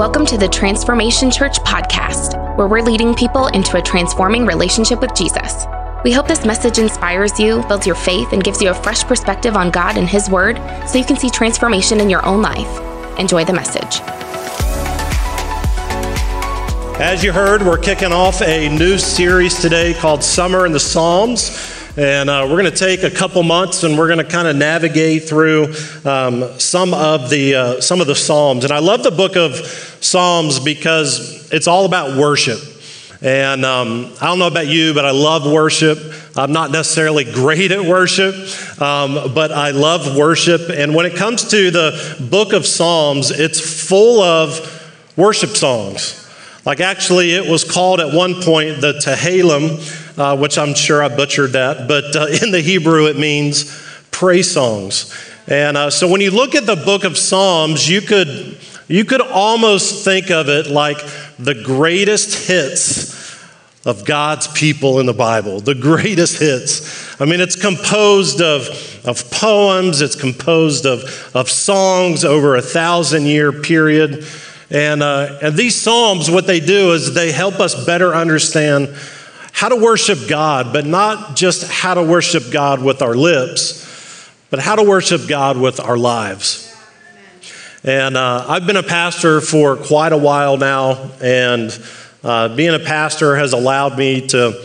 Welcome to the Transformation Church podcast, where we're leading people into a transforming relationship with Jesus. We hope this message inspires you, builds your faith, and gives you a fresh perspective on God and His Word so you can see transformation in your own life. Enjoy the message. As you heard, we're kicking off a new series today called Summer in the Psalms. And uh, we're going to take a couple months and we're going to kind of navigate through um, some, of the, uh, some of the Psalms. And I love the book of Psalms because it's all about worship. And um, I don't know about you, but I love worship. I'm not necessarily great at worship, um, but I love worship. And when it comes to the book of Psalms, it's full of worship songs. Like, actually, it was called at one point the Tehillim, uh, which I'm sure I butchered that, but uh, in the Hebrew it means praise songs. And uh, so when you look at the book of Psalms, you could, you could almost think of it like the greatest hits of God's people in the Bible, the greatest hits. I mean, it's composed of, of poems, it's composed of, of songs over a thousand year period. And, uh, and these Psalms, what they do is they help us better understand how to worship God, but not just how to worship God with our lips, but how to worship God with our lives. And uh, I've been a pastor for quite a while now, and uh, being a pastor has allowed me to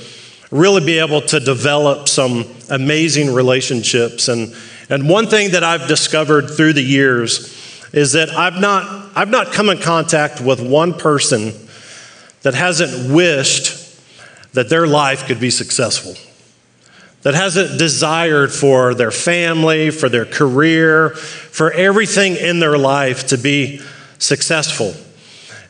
really be able to develop some amazing relationships. And, and one thing that I've discovered through the years is that I've not, I've not come in contact with one person that hasn't wished that their life could be successful, that hasn't desired for their family, for their career, for everything in their life to be successful.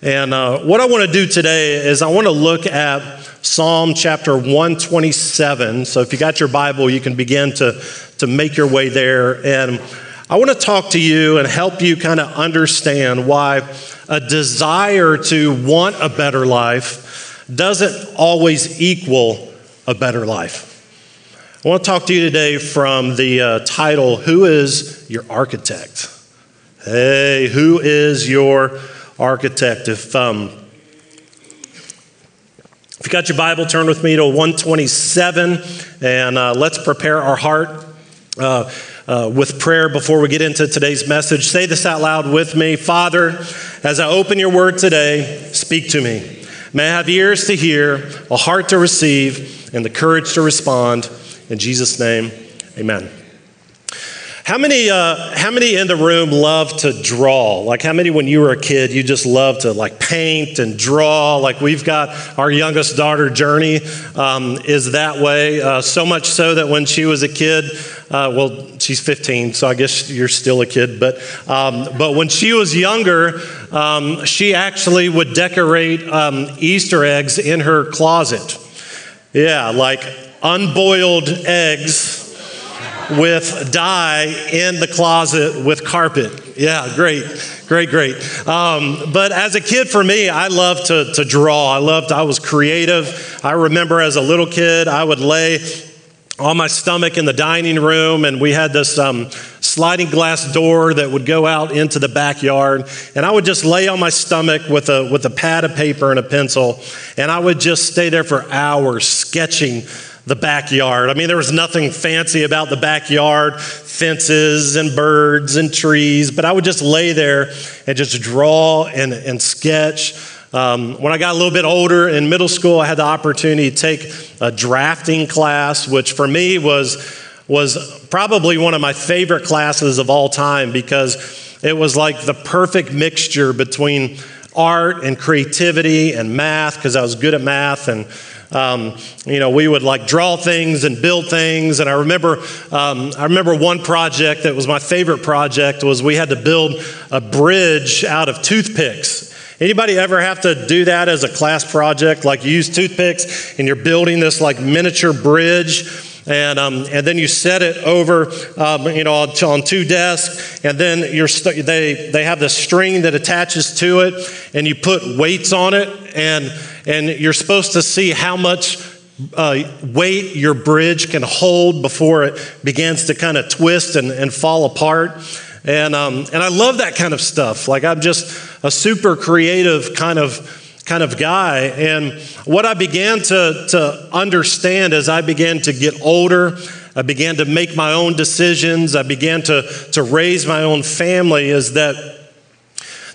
And uh, what I want to do today is I want to look at Psalm chapter 127. So if you got your Bible, you can begin to, to make your way there. And I want to talk to you and help you kind of understand why a desire to want a better life doesn't always equal a better life. I want to talk to you today from the uh, title Who is Your Architect? Hey, who is your architect? If, um, if you got your Bible, turn with me to 127 and uh, let's prepare our heart. Uh, uh, with prayer before we get into today's message. Say this out loud with me Father, as I open your word today, speak to me. May I have ears to hear, a heart to receive, and the courage to respond. In Jesus' name, amen. How many, uh, how many in the room love to draw? Like, how many when you were a kid, you just love to like paint and draw? Like, we've got our youngest daughter, Journey, um, is that way. Uh, so much so that when she was a kid, uh, well, she's 15, so I guess you're still a kid, but, um, but when she was younger, um, she actually would decorate um, Easter eggs in her closet. Yeah, like unboiled eggs with dye in the closet with carpet. Yeah, great, great, great. Um, but as a kid, for me, I loved to, to draw. I loved, I was creative. I remember as a little kid, I would lay on my stomach in the dining room, and we had this um, sliding glass door that would go out into the backyard. And I would just lay on my stomach with a, with a pad of paper and a pencil, and I would just stay there for hours sketching the backyard. I mean, there was nothing fancy about the backyard fences and birds and trees, but I would just lay there and just draw and, and sketch. Um, when I got a little bit older in middle school, I had the opportunity to take a drafting class, which for me was, was probably one of my favorite classes of all time because it was like the perfect mixture between art and creativity and math because I was good at math and um, you know, we would like draw things and build things. And I remember, um, I remember one project that was my favorite project was we had to build a bridge out of toothpicks. Anybody ever have to do that as a class project? Like you use toothpicks and you're building this like miniature bridge and, um, and then you set it over, um, you know, on, two desks, and then you're st- they, they have this string that attaches to it, and you put weights on it, and and you're supposed to see how much uh, weight your bridge can hold before it begins to kind of twist and, and fall apart. And, um, and I love that kind of stuff. Like I'm just a super creative kind of kind of guy. And what I began to, to understand as I began to get older, I began to make my own decisions, I began to, to raise my own family, is that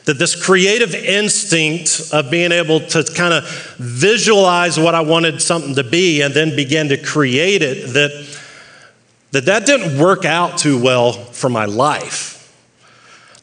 that this creative instinct of being able to kind of visualize what I wanted something to be and then begin to create it, that that, that didn't work out too well for my life.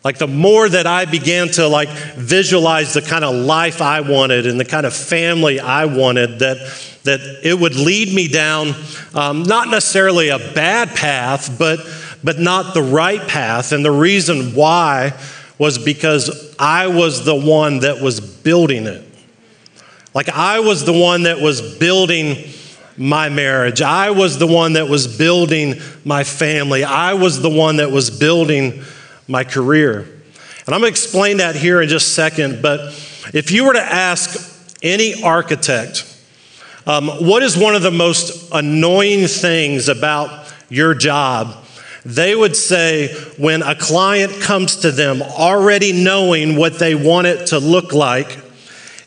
Like the more that I began to like visualize the kind of life I wanted and the kind of family I wanted, that that it would lead me down um, not necessarily a bad path, but but not the right path. And the reason why was because I was the one that was building it. Like I was the one that was building my marriage. I was the one that was building my family. I was the one that was building my career. And I'm going to explain that here in just a second. But if you were to ask any architect, um, what is one of the most annoying things about your job? They would say when a client comes to them already knowing what they want it to look like,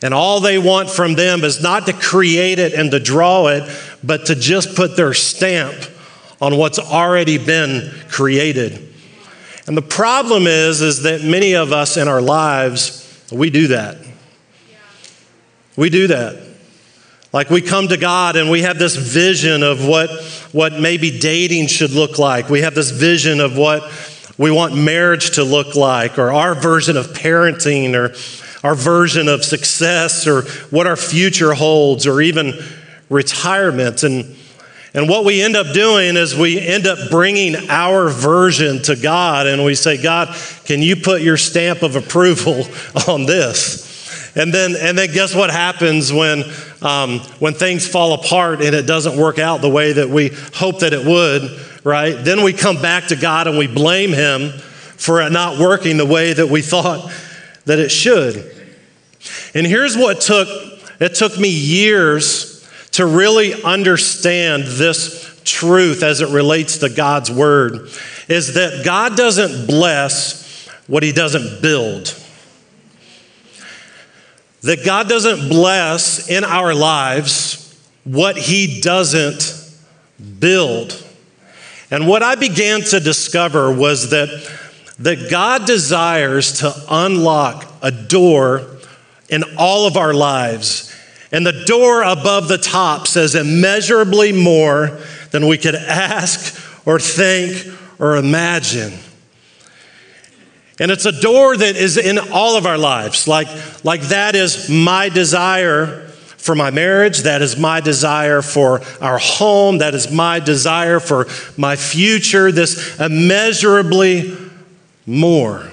and all they want from them is not to create it and to draw it, but to just put their stamp on what's already been created. And the problem is is that many of us in our lives we do that. We do that. Like we come to God and we have this vision of what, what maybe dating should look like. We have this vision of what we want marriage to look like, or our version of parenting, or our version of success, or what our future holds, or even retirement. And, and what we end up doing is we end up bringing our version to God, and we say, God, can you put your stamp of approval on this? And then, and then guess what happens when, um, when things fall apart and it doesn't work out the way that we hope that it would, right? Then we come back to God and we blame Him for it not working the way that we thought that it should. And here's what took it took me years to really understand this truth as it relates to God's word is that God doesn't bless what he doesn't build. That God doesn't bless in our lives what He doesn't build. And what I began to discover was that, that God desires to unlock a door in all of our lives. And the door above the top says immeasurably more than we could ask or think or imagine. And it's a door that is in all of our lives. Like, like that is my desire for my marriage. That is my desire for our home. That is my desire for my future. This immeasurably more.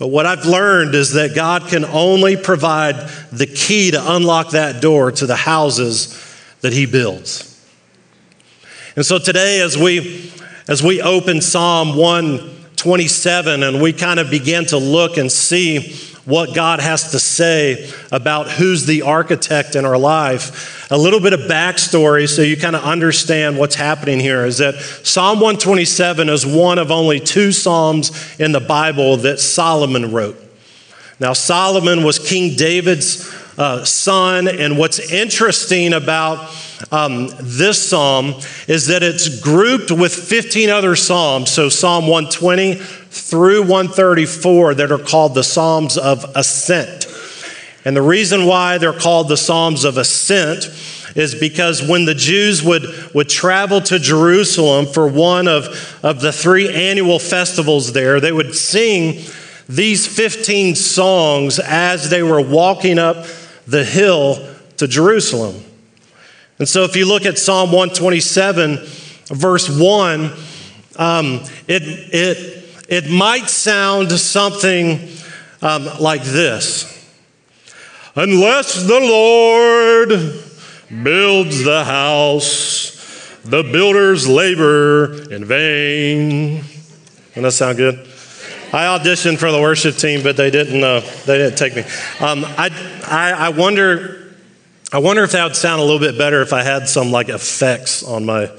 But what I've learned is that God can only provide the key to unlock that door to the houses that He builds. And so today, as we as we open Psalm 1 27, and we kind of begin to look and see what God has to say about who's the architect in our life. A little bit of backstory so you kind of understand what's happening here is that Psalm 127 is one of only two Psalms in the Bible that Solomon wrote. Now, Solomon was King David's uh, son, and what's interesting about um, this psalm is that it's grouped with 15 other psalms. So, Psalm 120 through 134 that are called the Psalms of Ascent. And the reason why they're called the Psalms of Ascent is because when the Jews would, would travel to Jerusalem for one of, of the three annual festivals there, they would sing these 15 songs as they were walking up the hill to Jerusalem. And so, if you look at Psalm 127, verse 1, um, it, it, it might sound something um, like this Unless the Lord builds the house, the builders labor in vain. Doesn't that sound good? I auditioned for the worship team, but they didn't. Uh, they didn't take me. Um, I, I, I wonder I wonder if that would sound a little bit better if I had some like effects on my,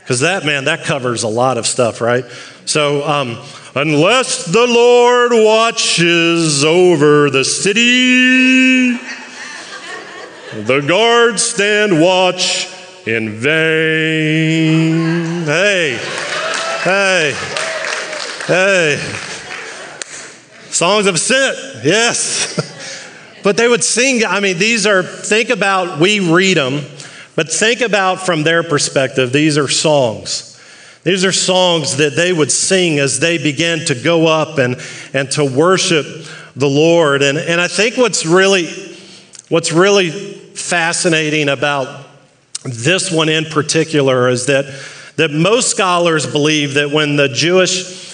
because that, man, that covers a lot of stuff, right? So, um, Unless the Lord watches over the city, the guards stand watch in vain. Hey, hey, hey. Songs of ascent, yes. but they would sing, I mean, these are, think about, we read them, but think about from their perspective, these are songs. These are songs that they would sing as they began to go up and, and to worship the Lord. And, and I think what's really, what's really fascinating about this one in particular is that, that most scholars believe that when the Jewish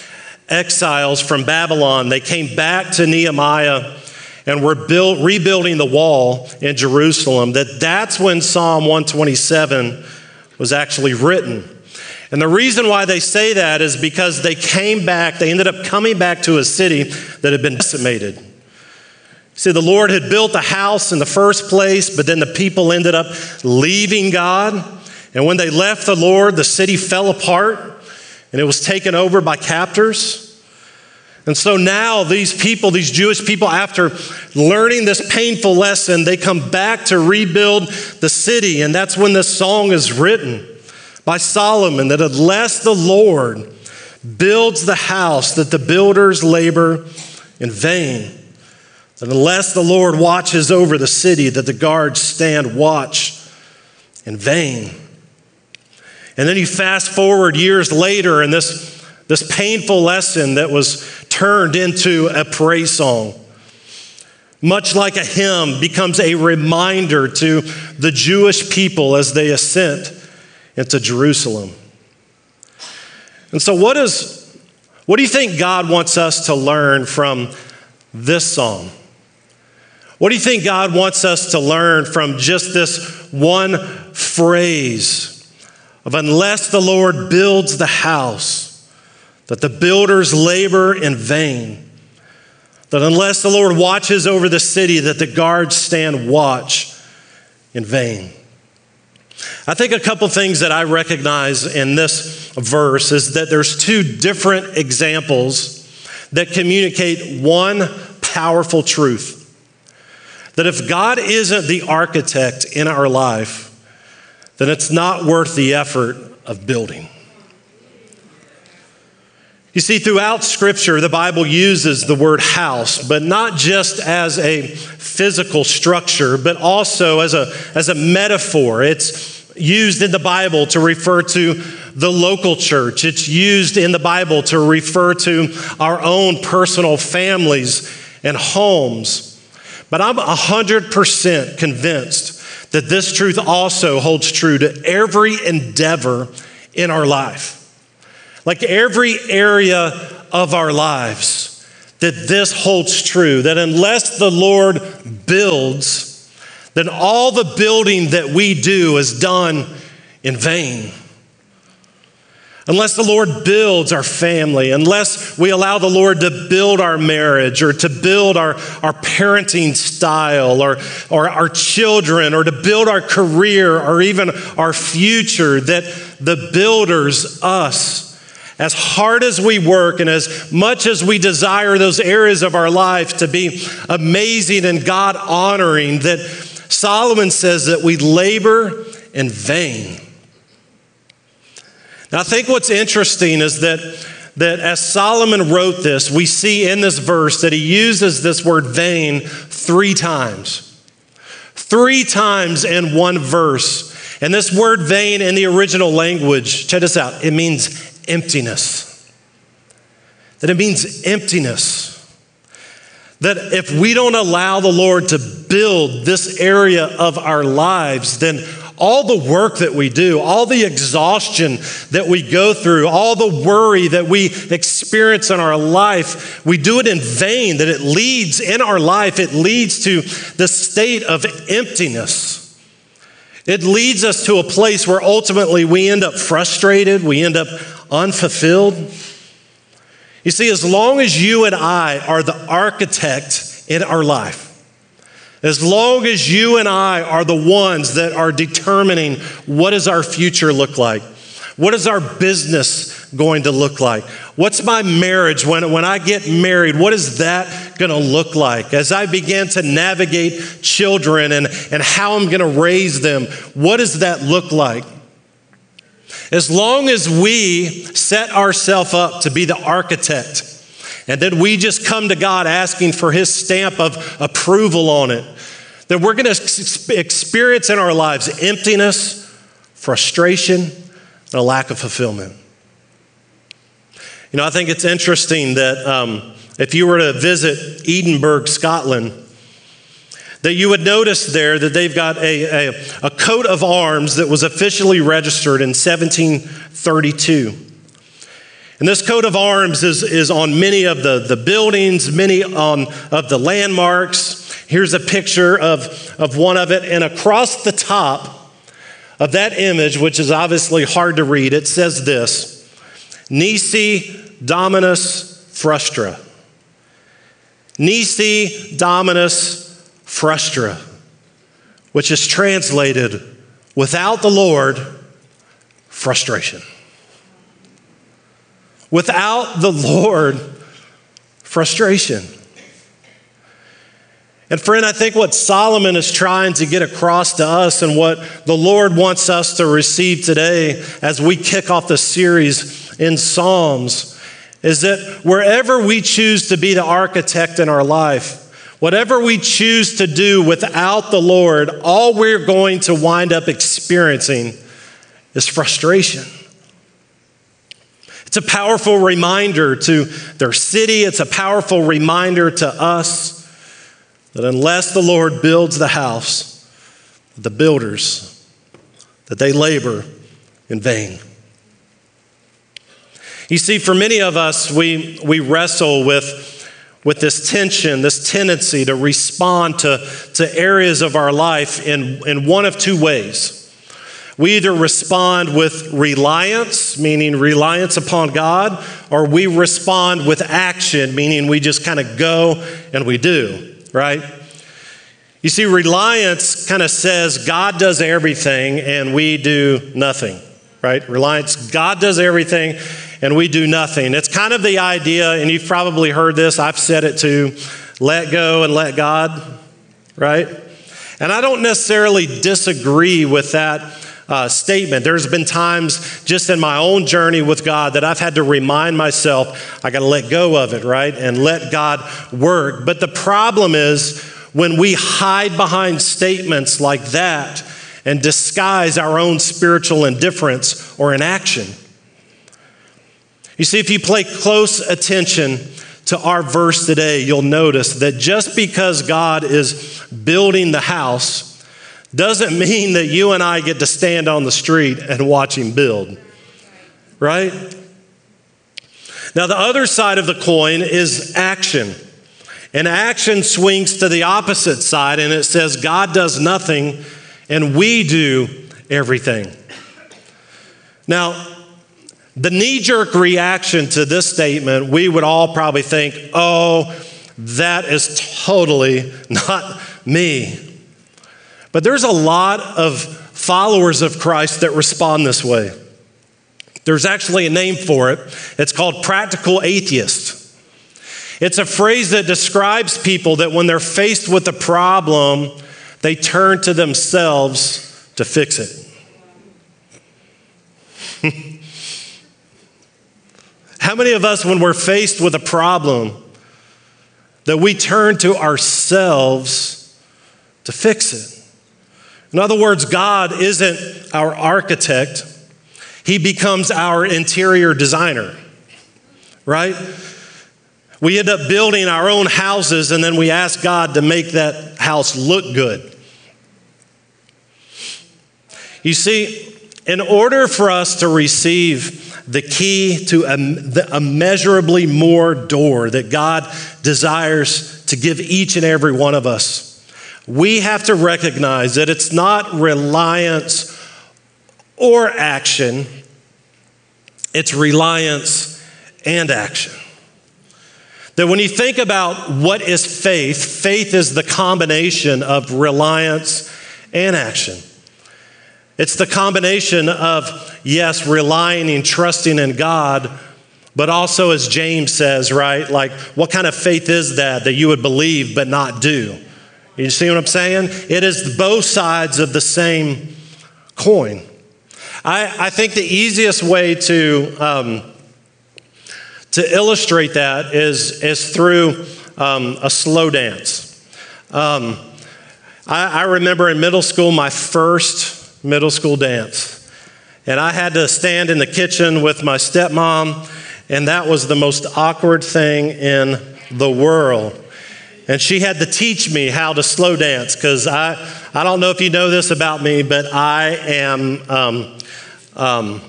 exiles from Babylon, they came back to Nehemiah and were rebuilding the wall in Jerusalem, that that's when Psalm 127 was actually written. And the reason why they say that is because they came back, they ended up coming back to a city that had been decimated. See, the Lord had built a house in the first place, but then the people ended up leaving God. And when they left the Lord, the city fell apart and it was taken over by captors. And so now, these people, these Jewish people, after learning this painful lesson, they come back to rebuild the city. And that's when this song is written by Solomon that unless the Lord builds the house, that the builders labor in vain. That unless the Lord watches over the city, that the guards stand watch in vain. And then you fast forward years later, and this, this painful lesson that was turned into a praise song, much like a hymn, becomes a reminder to the Jewish people as they ascend into Jerusalem. And so, what, is, what do you think God wants us to learn from this song? What do you think God wants us to learn from just this one phrase of unless the Lord builds the house, that the builders labor in vain? That unless the Lord watches over the city, that the guards stand watch in vain. I think a couple things that I recognize in this verse is that there's two different examples that communicate one powerful truth. That if God isn't the architect in our life, then it's not worth the effort of building. You see, throughout Scripture, the Bible uses the word house, but not just as a physical structure, but also as a, as a metaphor. It's used in the Bible to refer to the local church, it's used in the Bible to refer to our own personal families and homes. But I'm 100% convinced that this truth also holds true to every endeavor in our life. Like every area of our lives, that this holds true, that unless the Lord builds, then all the building that we do is done in vain. Unless the Lord builds our family, unless we allow the Lord to build our marriage or to build our, our parenting style or, or our children or to build our career or even our future, that the builders, us, as hard as we work and as much as we desire those areas of our life to be amazing and God honoring, that Solomon says that we labor in vain. Now, I think what's interesting is that, that as Solomon wrote this, we see in this verse that he uses this word vain three times. Three times in one verse. And this word vain in the original language, check this out, it means emptiness. That it means emptiness. That if we don't allow the Lord to build this area of our lives, then all the work that we do, all the exhaustion that we go through, all the worry that we experience in our life, we do it in vain, that it leads in our life, it leads to the state of emptiness. It leads us to a place where ultimately we end up frustrated, we end up unfulfilled? You see, as long as you and I are the architect in our life, as long as you and I are the ones that are determining what does our future look like, what is our business going to look like? What's my marriage when, when I get married? What is that going to look like? As I begin to navigate children and, and how I'm going to raise them, what does that look like? As long as we set ourselves up to be the architect, and then we just come to God asking for His stamp of approval on it, then we're going to experience in our lives emptiness, frustration, and a lack of fulfillment. You know, I think it's interesting that um, if you were to visit Edinburgh, Scotland, that you would notice there that they've got a, a, a coat of arms that was officially registered in 1732. And this coat of arms is, is on many of the, the buildings, many on, of the landmarks. Here's a picture of, of one of it. And across the top of that image, which is obviously hard to read, it says this Nisi Dominus Frustra. Nisi Dominus Frustra, which is translated without the Lord, frustration. Without the Lord, frustration. And friend, I think what Solomon is trying to get across to us and what the Lord wants us to receive today as we kick off the series in Psalms is that wherever we choose to be the architect in our life, whatever we choose to do without the Lord, all we're going to wind up experiencing is frustration. It's a powerful reminder to their city, it's a powerful reminder to us that unless the Lord builds the house, the builders, that they labor in vain. You see, for many of us, we, we wrestle with, with this tension, this tendency to respond to, to areas of our life in, in one of two ways. We either respond with reliance, meaning reliance upon God, or we respond with action, meaning we just kind of go and we do, right? You see, reliance kind of says God does everything and we do nothing, right? Reliance, God does everything and we do nothing. It's kind of the idea, and you've probably heard this, I've said it too let go and let God, right? And I don't necessarily disagree with that uh, statement. There's been times just in my own journey with God that I've had to remind myself, I got to let go of it, right? And let God work. But the problem is when we hide behind statements like that and disguise our own spiritual indifference or inaction. You see, if you pay close attention to our verse today, you'll notice that just because God is building the house doesn't mean that you and I get to stand on the street and watch Him build, right? Now, the other side of the coin is action. And action swings to the opposite side, and it says, God does nothing and we do everything. Now, the knee jerk reaction to this statement, we would all probably think, oh, that is totally not me. But there's a lot of followers of Christ that respond this way. There's actually a name for it. It's called practical atheist. It's a phrase that describes people that when they're faced with a problem, they turn to themselves to fix it. How many of us, when we're faced with a problem, that we turn to ourselves to fix it? In other words, God isn't our architect, He becomes our interior designer, right? We end up building our own houses and then we ask God to make that house look good. You see, in order for us to receive the key to a, the immeasurably more door that God desires to give each and every one of us. We have to recognize that it's not reliance or action, it's reliance and action. That when you think about what is faith, faith is the combination of reliance and action. It's the combination of, yes, relying and trusting in God, But also, as James says, right? Like, what kind of faith is that that you would believe but not do? You see what I'm saying? It is both sides of the same coin. I, I think the easiest way to, um, to illustrate that is, is through um, a slow dance. Um, I, I remember in middle school, my first middle school dance. And I had to stand in the kitchen with my stepmom, and that was the most awkward thing in the world. And she had to teach me how to slow dance because I, I don't know if you know this about me, but I am um, um,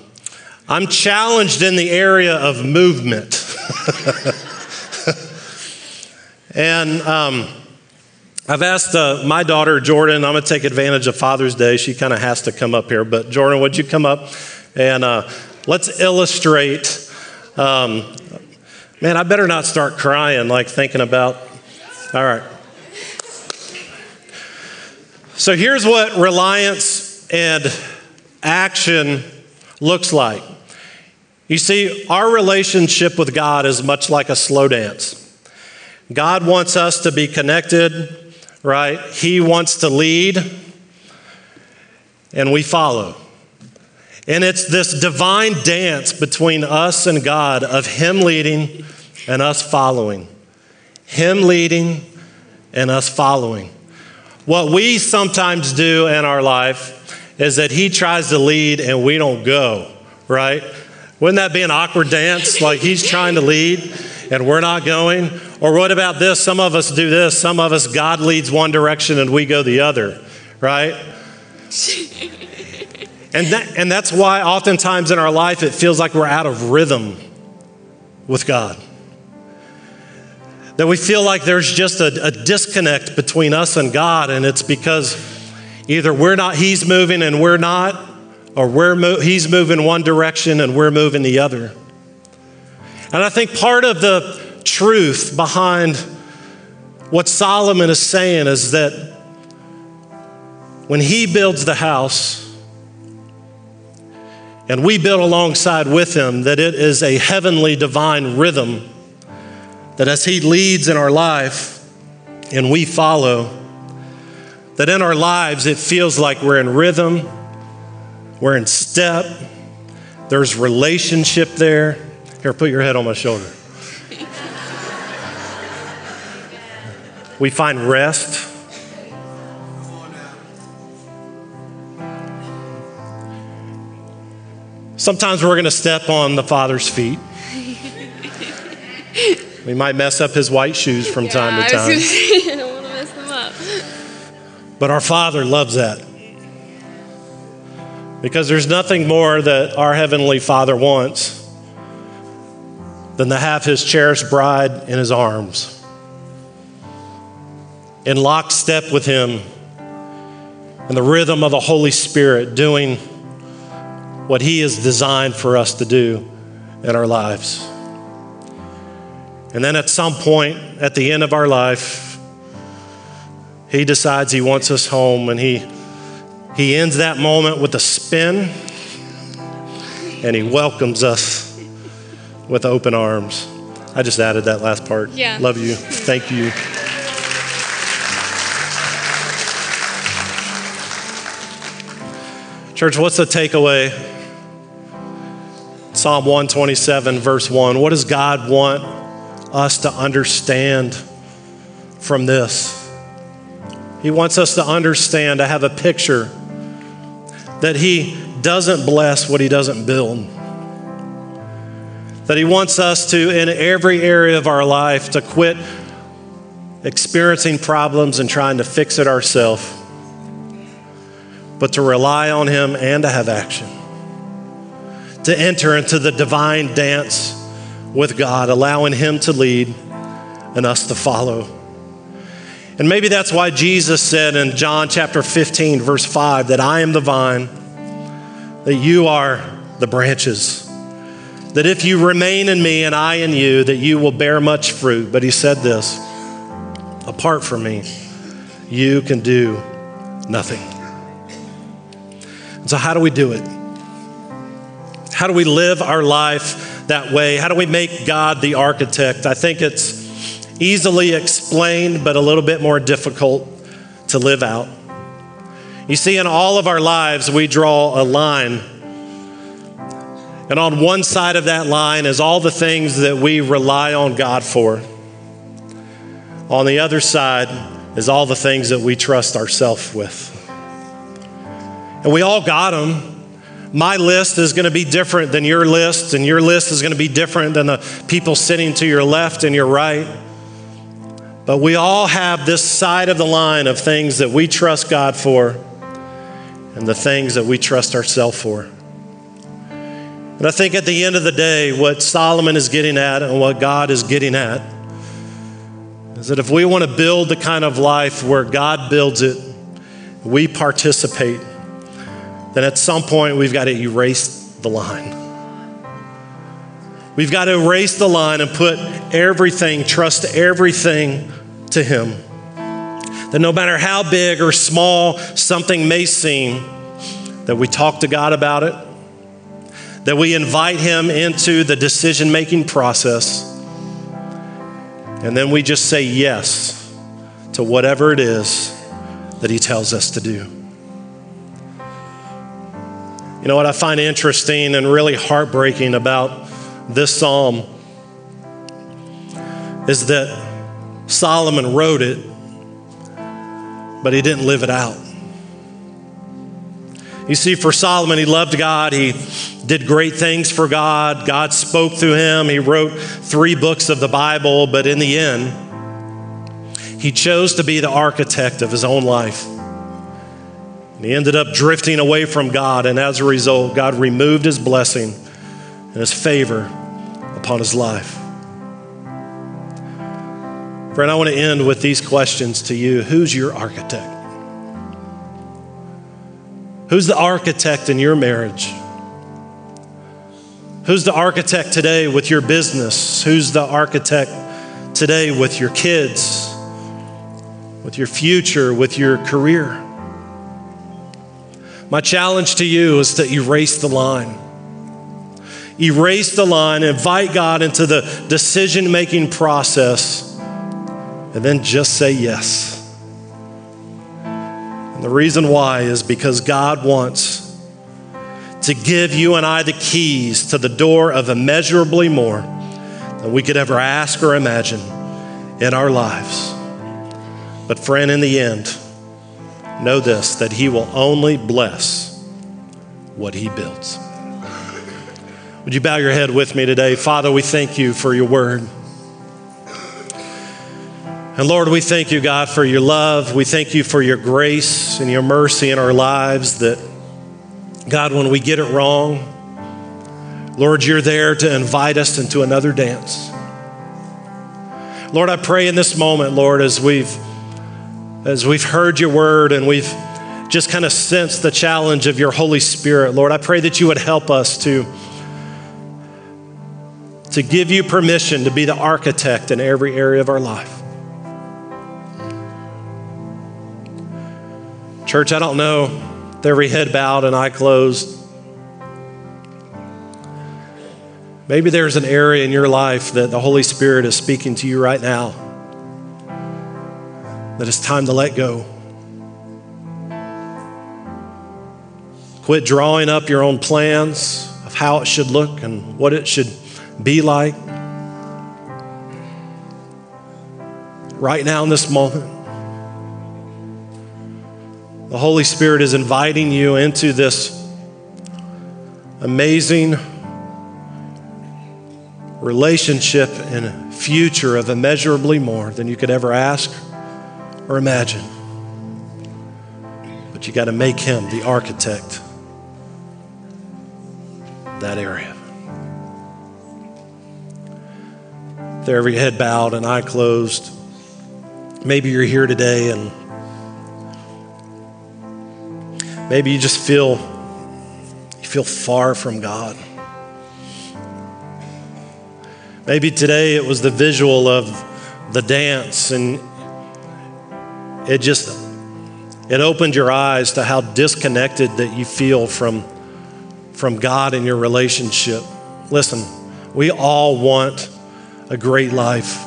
I'm challenged in the area of movement. and um, I've asked uh, my daughter, Jordan, I'm to take advantage of Father's Day. She kind of has to come up here. But, Jordan, would you come up and uh, let's illustrate? Um, man, I better not start crying, like thinking about. All right. So, here's what reliance and action looks like. You see, our relationship with God is much like a slow dance. God wants us to be connected right? He wants to lead, and we follow. And it's this divine dance between us and God of Him leading and us following. Him leading and us following. What we sometimes do in our life is that He tries to lead and we don't go, right? Wouldn't that be an awkward dance? Like He's trying to lead and we're not going? Or what about this? Some of us do this. Some of us, God leads one direction and we go the other, right? and, that, and that's why oftentimes in our life it feels like we're out of rhythm with God. That we feel like there's just a, a disconnect between us and God, and it's because either we're not, He's moving and we're not, or we're mo- He's moving one direction and we're moving the other. And I think part of the truth behind what Solomon is saying is that when he builds the house, and we build alongside with him, that it is a heavenly divine rhythm that as he leads in our life and we follow, that in our lives it feels like we're in rhythm, we're in step, there's relationship there. Here, put your head on my shoulder. we find rest. Sometimes we're going to step on the Father's feet. we might mess up his white shoes from yeah, time to time. I, I don't want to mess them up. But our Father loves that. Because there's nothing more that our Heavenly Father wants than to have his cherished bride in his arms, in lockstep with him, in the rhythm of the Holy Spirit, doing what he has designed for us to do in our lives. And then at some point at the end of our life, he decides he wants us home and he, he ends that moment with a spin and he welcomes us with open arms. I just added that last part. Yeah. Love you. Thank you. Church, what's the takeaway? Psalm 127, verse 1. What does God want us to understand from this? He wants us to understand, to have a picture that He doesn't bless what He doesn't build that He wants us to, in every area of our life, to quit experiencing problems and trying to fix it ourselves, but to rely on Him and to have action. To enter into the divine dance with God, allowing Him to lead and us to follow. And maybe that's why Jesus said in John chapter 15, verse 5, that I am the vine, that you are the branches that if you remain in me and I in you, that you will bear much fruit. But he said this apart from me, you can do nothing. So, how do we do it? How do we live our life that way? How do we make God the architect? I think it's easily explained, but a little bit more difficult to live out. You see, in all of our lives, we draw a line. And on one side of that line is all the things that we rely on God for. On the other side is all the things that we trust ourselves with. And we all got them. My list is going to be different than your list, and your list is going to be different than the people sitting to your left and your right. But we all have this side of the line of things that we trust God for and the things that we trust ourselves for. And I think at the end of the day, what Solomon is getting at and what God is getting at is that if we want to build the kind of life where God builds it, we participate, then at some point we've got to erase the line. We've got to erase the line and put everything, trust everything to Him. That no matter how big or small something may seem, that we talk to God about it, that we invite Him into the decision making process, and then we just say yes to whatever it is that He tells us to do. You know what I find interesting and really heartbreaking about this psalm is that Solomon wrote it, but he didn't live it out. You see, for Solomon, he loved God. He did great things for God. God spoke through him. He wrote three books of the Bible, but in the end, he chose to be the architect of his own life. And he ended up drifting away from God, and as a result, God removed his blessing and his favor upon his life. Friend, I want to end with these questions to you Who's your architect? Who's the architect in your marriage? Who's the architect today with your business? Who's the architect today with your kids, with your future, with your career? My challenge to you is to erase the line. Erase the line, invite God into the decision making process, and then just say yes. And the reason why is because God wants to give you and I the keys to the door of immeasurably more than we could ever ask or imagine in our lives. But, friend, in the end, know this that He will only bless what He builds. Would you bow your head with me today? Father, we thank you for your word. And Lord, we thank you, God, for your love. We thank you for your grace and your mercy in our lives. That, God, when we get it wrong, Lord, you're there to invite us into another dance. Lord, I pray in this moment, Lord, as we've as we've heard your word and we've just kind of sensed the challenge of your Holy Spirit, Lord, I pray that you would help us to, to give you permission to be the architect in every area of our life. Church, I don't know, with every head bowed and eye closed. Maybe there's an area in your life that the Holy Spirit is speaking to you right now that it's time to let go. Quit drawing up your own plans of how it should look and what it should be like. Right now, in this moment, the Holy Spirit is inviting you into this amazing relationship and future of immeasurably more than you could ever ask or imagine. But you got to make Him the architect that area. There, every head bowed and eye closed. Maybe you're here today and Maybe you just feel you feel far from God. Maybe today it was the visual of the dance and it just it opened your eyes to how disconnected that you feel from from God and your relationship. Listen, We all want a great life.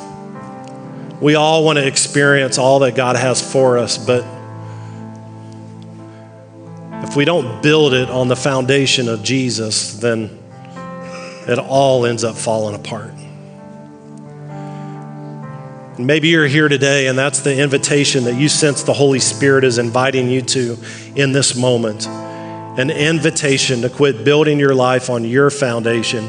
We all want to experience all that God has for us, but if we don't build it on the foundation of Jesus, then it all ends up falling apart. Maybe you're here today, and that's the invitation that you sense the Holy Spirit is inviting you to in this moment an invitation to quit building your life on your foundation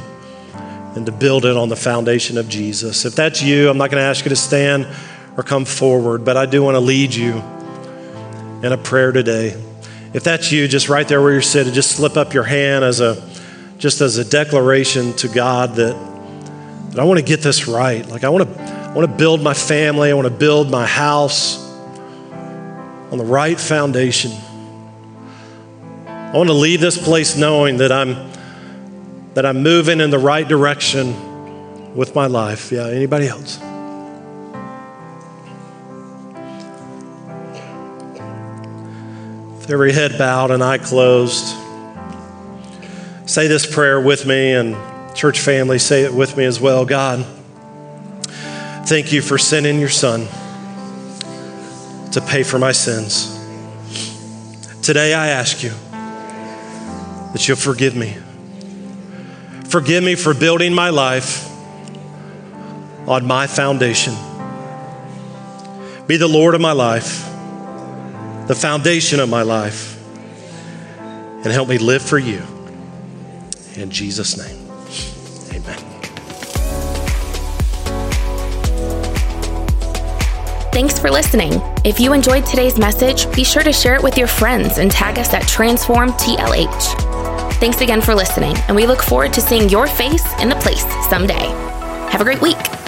and to build it on the foundation of Jesus. If that's you, I'm not going to ask you to stand or come forward, but I do want to lead you in a prayer today. If that's you, just right there where you're sitting, just slip up your hand as a just as a declaration to God that, that I want to get this right. Like I want to I want to build my family, I want to build my house on the right foundation. I want to leave this place knowing that I'm that I'm moving in the right direction with my life. Yeah, anybody else? With every head bowed and eye closed, say this prayer with me, and church family, say it with me as well. God, thank you for sending your son to pay for my sins. Today I ask you that you'll forgive me. Forgive me for building my life on my foundation. Be the Lord of my life, the foundation of my life, and help me live for you. In Jesus' name, Thanks for listening. If you enjoyed today's message, be sure to share it with your friends and tag us at TransformTLH. Thanks again for listening, and we look forward to seeing your face in the place someday. Have a great week.